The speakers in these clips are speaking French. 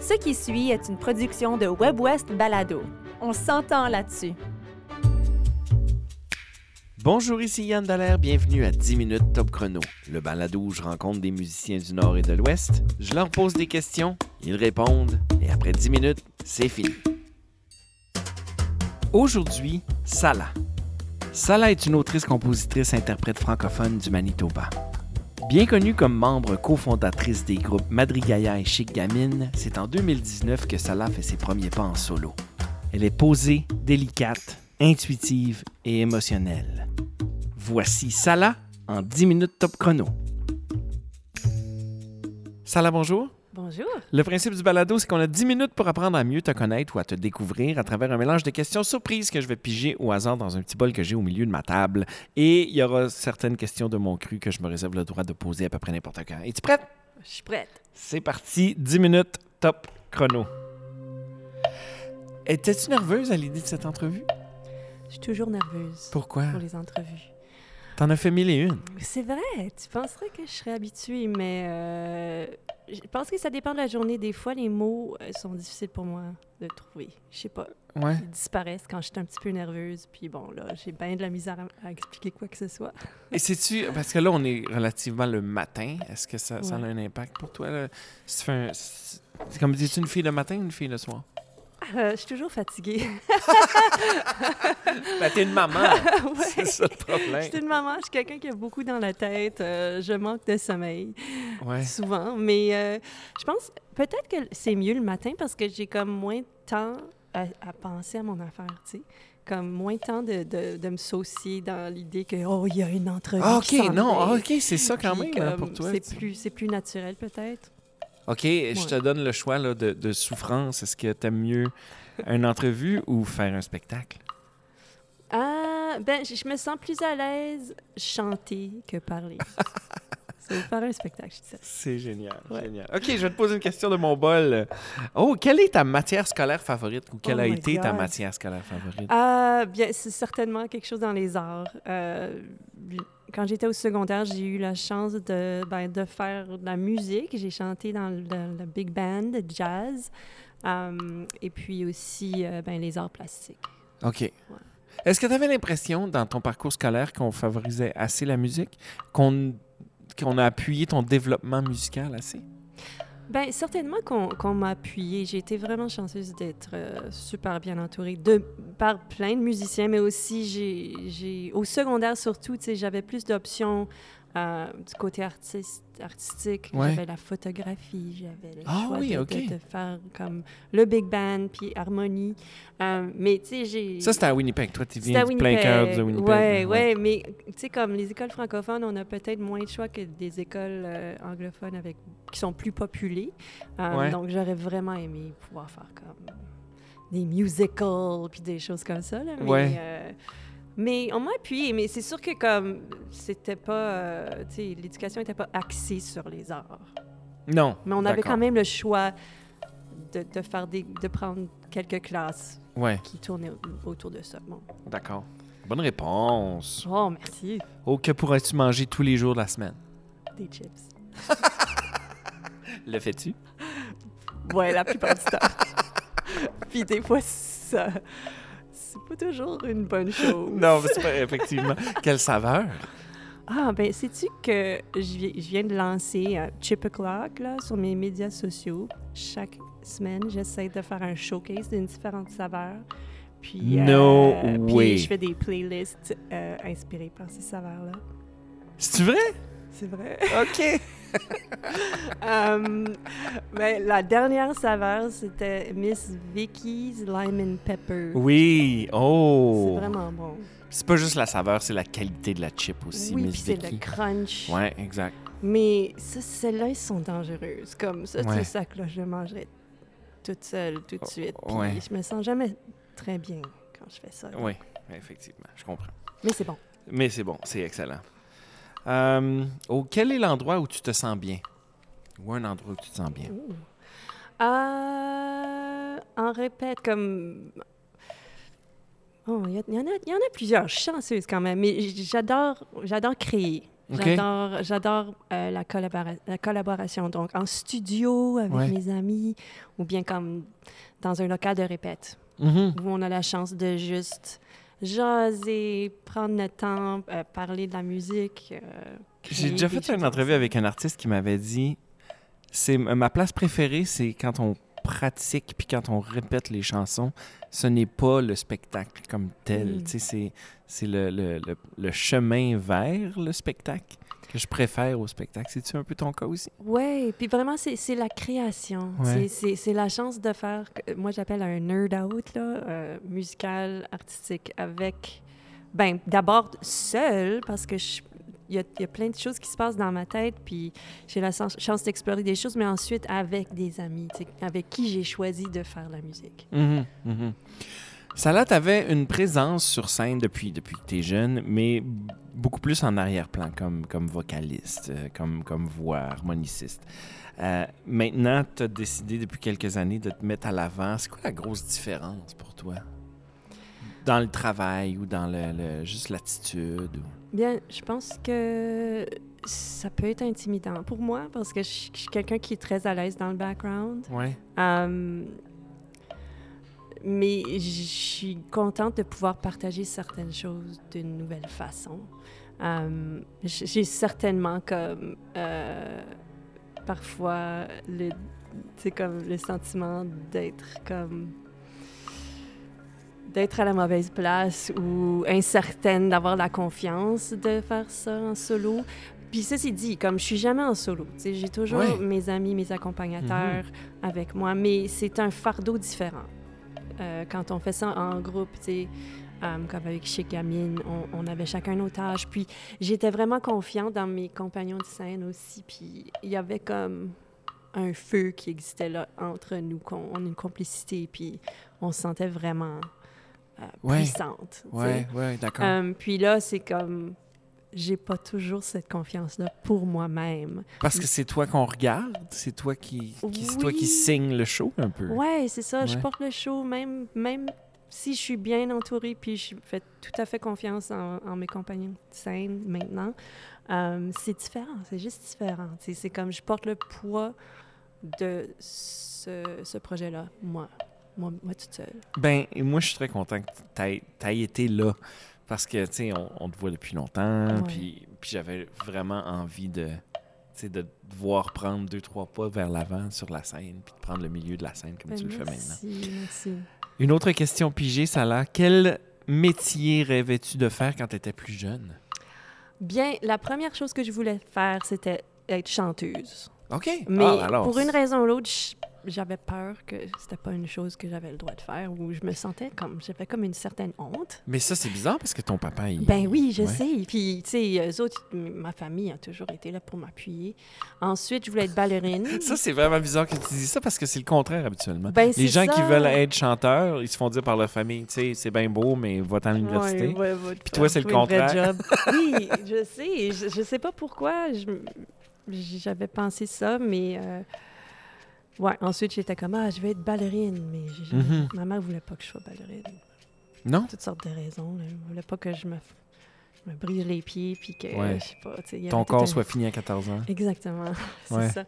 Ce qui suit est une production de WebWest Balado. On s'entend là-dessus. Bonjour, ici Yann Dallaire, bienvenue à 10 minutes top chrono, le balado où je rencontre des musiciens du Nord et de l'Ouest, je leur pose des questions, ils répondent, et après 10 minutes, c'est fini. Aujourd'hui, Salah. Salah est une autrice, compositrice, interprète francophone du Manitoba. Bien connue comme membre cofondatrice des groupes Madrigaya et Chic Gamine, c'est en 2019 que Salah fait ses premiers pas en solo. Elle est posée, délicate, intuitive et émotionnelle. Voici Salah en 10 minutes top chrono. Salah, bonjour. Bonjour. Le principe du balado, c'est qu'on a 10 minutes pour apprendre à mieux te connaître ou à te découvrir à travers un mélange de questions surprises que je vais piger au hasard dans un petit bol que j'ai au milieu de ma table. Et il y aura certaines questions de mon cru que je me réserve le droit de poser à peu près n'importe quand. Es-tu prête? Je suis prête. C'est parti, 10 minutes top chrono. Étais-tu nerveuse à l'idée de cette entrevue? Je suis toujours nerveuse Pourquoi? pour les entrevues. T'en as fait mille et une. C'est vrai, tu penserais que je serais habituée, mais euh, je pense que ça dépend de la journée. Des fois, les mots euh, sont difficiles pour moi de trouver. Je sais pas, Ouais. ils disparaissent quand je suis un petit peu nerveuse. Puis bon, là, j'ai bien de la misère à, à expliquer quoi que ce soit. Et sais-tu, parce que là, on est relativement le matin. Est-ce que ça, ça a un impact pour toi? Là? Si tu fais un- si- c'est comme dis-tu une fille le matin ou une fille le soir? Euh, je suis toujours fatiguée. Ben, t'es une maman. Ouais. C'est ça le Je problème. suis une maman, je suis quelqu'un qui a beaucoup dans la tête. euh, je manque de sommeil. Ouais. souvent. Mais euh, je pense peut-être que c'est mieux le matin parce que j'ai comme moins de temps à, à penser à mon affaire, tu sais. Comme moins de temps de, de, de me saucier dans l'idée que, oh, il y a une entrevue. Ah, OK, non, ah, OK, c'est ça quand Puis même hein, comme pour toi. C'est plus, c'est plus naturel peut-être. OK, je te donne le choix là, de, de souffrance. Est-ce que t'aimes mieux une entrevue ou faire un spectacle? Ah, ben, je, je me sens plus à l'aise chanter que parler. Va faire un spectacle, je dis ça. C'est génial, Ouais. génial. OK, je vais te poser une question de mon bol. Oh, quelle est ta matière scolaire favorite ou quelle Oh a été ta matière scolaire favorite? Ah, bien, c'est certainement quelque chose dans les arts. Euh, quand j'étais au secondaire, j'ai eu la chance de, ben, de faire de la musique. J'ai chanté dans le, le big band jazz. Euh, et puis aussi euh, ben, les arts plastiques. OK. Est-ce que tu avais l'impression dans ton parcours scolaire qu'on favorisait assez la musique, qu'on qu'on a appuyé ton développement musical assez? Ben, certainement qu'on m'a appuyée. J'ai été vraiment chanceuse d'être euh, super bien entourée de, par plein de musiciens, mais aussi, j'ai, au secondaire surtout, j'avais plus d'options euh, du côté artiste, artistique. Ouais. J'avais la photographie, j'avais le Ah choix oui, de, de- ok. de faire comme le big band, puis harmonie. Euh, mais, tu sais, j'ai... Ça, c'était à Winnipeg. Toi, tu viens du plein cœur de Winnipeg. Winnipeg. Ouais, mais tu sais, comme les écoles francophones, on a peut-être moins de choix que des écoles euh, anglophones avec, qui sont plus populées. Ouais. Donc, j'aurais vraiment aimé pouvoir faire comme des musicals puis des choses comme ça. Là, mais, mais on m'a appuyé, mais c'est sûr que comme c'était pas, euh, tu sais, l'éducation n'était pas axée sur les arts. Non. Mais on avait quand même le choix de, de faire des, de prendre quelques classes Ouais, qui tournaient au- autour de ça. Bon. d'accord. Bonne réponse. Oh, merci. Oh, que pourrais-tu manger tous les jours de la semaine? Des chips. Le fais-tu? Ouais, la plupart du temps. Puis des fois, ça. Pas toujours une bonne chose. Non, mais c'est pas effectivement. Quelle saveur? Ah, ben, sais-tu que je viens, de lancer euh, Chip O'Clock là, sur mes médias sociaux. Chaque semaine, j'essaie de faire un showcase d'une différente saveur. Puis, No puis way. je fais des playlists euh, inspirées par ces saveurs-là. C'est vrai? C'est vrai. OK. Euh, ben, la dernière saveur, c'était Miss Vicky's Lime and Pepper. Oui. Oh. C'est vraiment bon. C'est pas juste la saveur, c'est la qualité de la chip aussi, oui, Miss puis c'est Vicky. le crunch. Ouais, exact. Mais celles-là, elles sont dangereuses. Comme ça, Ouais. ça que là, je mangerais toute seule, tout de suite. Puis ouais. je me sens jamais très bien quand je fais ça. Oui, effectivement, je comprends. Mais c'est bon. Mais c'est bon, c'est excellent. Euh, oh, quel est l'endroit où tu te sens bien? Ou un endroit où tu te sens bien? Euh, en répète, comme... Oh, il y, il y en a, il y en a plusieurs. Je suis chanceuse quand même. Mais j'adore, j'adore créer. J'adore, j'adore euh, la, collabora- la collaboration. Donc, en studio avec Ouais. mes amis ou bien comme dans un local de répète Mhm. où on a la chance de juste jaser, prendre le temps, euh, parler de la musique. euh, J'ai déjà fait une entrevue avec un artiste qui m'avait dit c'est ma place préférée, c'est quand on pratique puis quand on répète les chansons. Ce n'est pas le spectacle comme tel. Mm. C'est c'est le, le- le- le chemin vers le spectacle que je préfère au spectacle. C'est-tu un peu ton cas aussi? Oui, puis vraiment, c'est la création. Ouais. C'est- la chance de faire, moi j'appelle un nerd out, là, euh, musical, artistique, avec, ben d'abord seul, parce que je- il y, a, il y a plein de choses qui se passent dans ma tête, puis j'ai la chance, d'explorer des choses, mais ensuite avec des amis, avec qui j'ai choisi de faire la musique. Mhm, mhm. Salah, tu avais une présence sur scène depuis, depuis que tu es jeune, mais beaucoup plus en arrière-plan, comme, comme vocaliste, euh, comme, comme voix, harmoniciste. Euh, maintenant, tu as décidé depuis quelques années de te mettre à l'avant. C'est quoi la grosse différence pour toi? Dans le travail ou dans le, le- juste l'attitude? ou- Bien, je pense que ça peut être intimidant pour moi, parce que je, je suis quelqu'un qui est très à l'aise dans le background. Ouais. Euh, mais je suis contente de pouvoir partager certaines choses d'une nouvelle façon. J- J'ai certainement comme euh, parfois le, comme le sentiment d'être comme d'être à la mauvaise place ou incertaine d'avoir la confiance de faire ça en solo. Puis ça, c'est dit, comme je suis jamais en solo. J'ai toujours Ouais. mes amis, mes accompagnateurs avec moi, mais c'est un fardeau différent. Euh, quand on fait ça en groupe, tu sais, euh, comme avec Gamine, on, on avait chacun nos tâches. Puis j'étais vraiment confiante dans mes compagnons de scène aussi. Puis il y avait comme un feu qui existait là entre nous, qu'on- on a une complicité, puis on se sentait vraiment euh, Ouais. puissante. Ouais, ouais, d'accord. Euh, puis là, c'est comme j'ai pas toujours cette confiance-là pour moi-même. Parce que c'est toi qu'on regarde, c'est toi qui, qui- c'est toi qui signe le show un peu. Ouais, c'est ça. Je porte le show, même, même si je suis bien entourée, puis je fais tout à fait confiance en, en mes compagnons de scène maintenant. euh, c'est différent, c'est juste différent. C'est comme je porte le poids de ce, ce projet-là, moi, moi, moi toute seule. Ben, et moi, je suis très content que tu aies été là. Parce que, tu sais, on, on te voit depuis longtemps. Ouais. Puis, puis j'avais vraiment envie de, tu sais, de te voir prendre deux, trois pas vers l'avant sur la scène. Puis de prendre le milieu de la scène comme Ben, tu le fais maintenant. merci, merci. Une autre question pigée, Salah. Quel métier rêvais-tu de faire quand tu étais plus jeune? Bien, la première chose que je voulais faire, c'était être chanteuse. OK. Mais Ah, alors, pour une raison ou l'autre, je- j'avais peur que c'était pas une chose que j'avais le droit de faire ou je me sentais comme j'avais comme une certaine honte. Mais ça, c'est bizarre parce que ton papa, il... Ben oui, je Ouais. sais. Puis tu sais, eux autres, ma famille a toujours été là pour m'appuyer. Ensuite, je voulais être ballerine. Ça, c'est vraiment bizarre que tu dis ça parce que c'est le contraire habituellement. Ben, Les gens qui veulent être chanteurs, ils se font dire par leur famille, tu sais, c'est bien beau, mais va-t'en à l'université. Ouais, ouais, va te Puis toi, c'est le contraire. oui, je sais. Je, je sais pas pourquoi. je J'avais pensé ça, mais euh, ouais. Ensuite, j'étais comme ah, je vais être ballerine, mais Mhm. ma mère voulait pas que je sois ballerine. Non? toutes sortes de raisons. là. Elle voulait pas que je me, je me brise les pieds, puis que, Ouais. je sais pas, y Ton corps un- soit fini à 14 ans. Exactement, c'est Ouais. ça.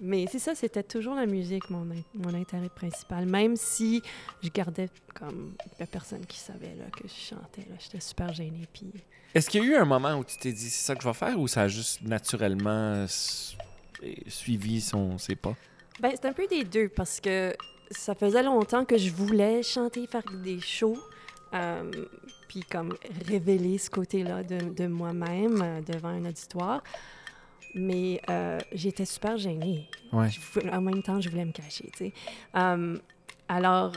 Mais c'est ça, c'était toujours la musique, mon, in- mon intérêt principal, même si je gardais comme la personne qui savait là, que je chantais. là. J'étais super gênée, puis... Est-ce qu'il y a eu un moment où tu t'es dit, c'est ça que je vais faire, ou ça a juste naturellement suivi son, ses pas? Ben, c'est un peu des deux, parce que ça faisait longtemps que je voulais chanter, faire des shows, euh, puis comme révéler ce côté-là de, de moi-même euh, devant un auditoire. Mais euh, j'étais super gênée. Ouais. Je en même temps, je voulais me cacher, tu sais. Alors,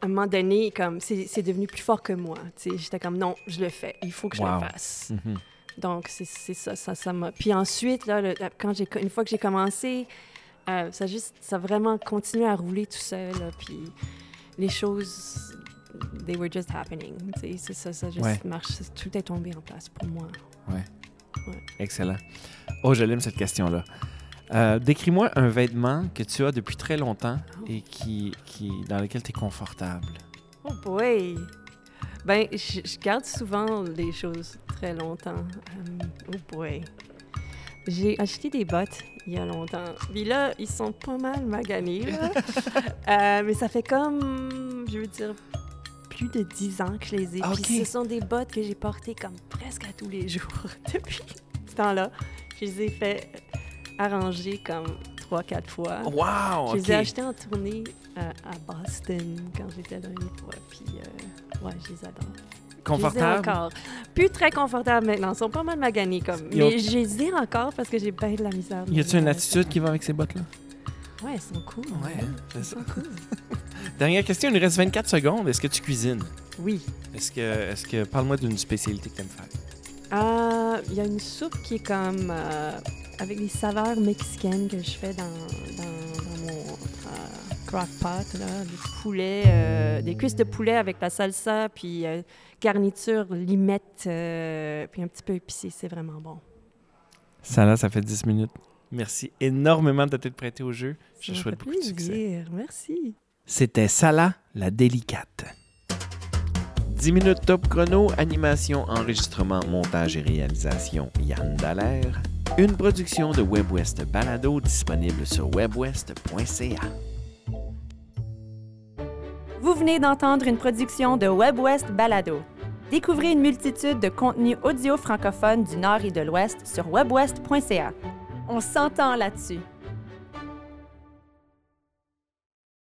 à un moment donné, comme c'est devenu plus fort que moi. Tu sais, j'étais comme non, je le fais, il faut que je Wow. le fasse. Mhm. Donc, c'est ça, ça, ça m'a. Puis ensuite, là, le- quand j'ai, une fois que j'ai commencé, euh, ça a juste, ça vraiment continué à rouler tout seul. là, puis les choses, they were just happening. C'est ça, ça juste Ouais. marche. Tout est tombé en place pour moi. Excellent. Oh, je l'aime cette question-là. Euh, Décris-moi un vêtement que tu as depuis très longtemps et qui, qui, dans lequel tu es confortable. Oh boy! Ben, je, je garde souvent les choses très longtemps. Euh, oh boy. J'ai acheté des bottes il y a longtemps. Puis là, ils sont pas mal maganés, là. Euh, mais ça fait comme, je veux dire, plus de 10 ans que je les ai. Ah, Puis ok. ce sont des bottes que j'ai portées comme presque à tous les jours depuis ce temps-là. Je les ai fait arranger comme 3-4 fois. Wow! Je les ai achetés en tournée euh, à Boston quand j'étais là une fois. Puis, euh, ouais, je les adore. Je les ai Confortable? encore. Plus très confortables maintenant. Ils sont pas mal maganés comme. Ils ont- Mais je les ai encore parce que j'ai bien de la misère. Y a-tu une attitude qui va avec ces bottes-là? Ouais, elles sont cool. Ouais, c'est Elles ça. sont cool. Dernière question, il nous reste 24 secondes. Est-ce que tu cuisines? Oui. Est-ce que, est-ce que, parle-moi d'une spécialité que tu aimes faire. Euh, Il y a une soupe qui est comme. euh, avec des saveurs mexicaines que je fais dans, euh, crock pot, là. Euh, des cuisses de poulet avec la salsa, puis euh, garniture limette, euh, puis un petit peu épicé. C'est vraiment bon. Ça là, ça fait 10 minutes. Merci énormément de t'être prêté au jeu. Je te souhaite beaucoup de succès. plaisir. Merci. C'était Salah, la délicate. 10 minutes top chrono, animation, enregistrement, montage et réalisation, Yann Dallaire. Une production de WebWest Balado disponible sur webwest.ca. Vous venez d'entendre une production de WebWest Balado. Découvrez une multitude de contenus audio francophones du Nord et de l'Ouest sur webwest.ca. On s'entend là-dessus.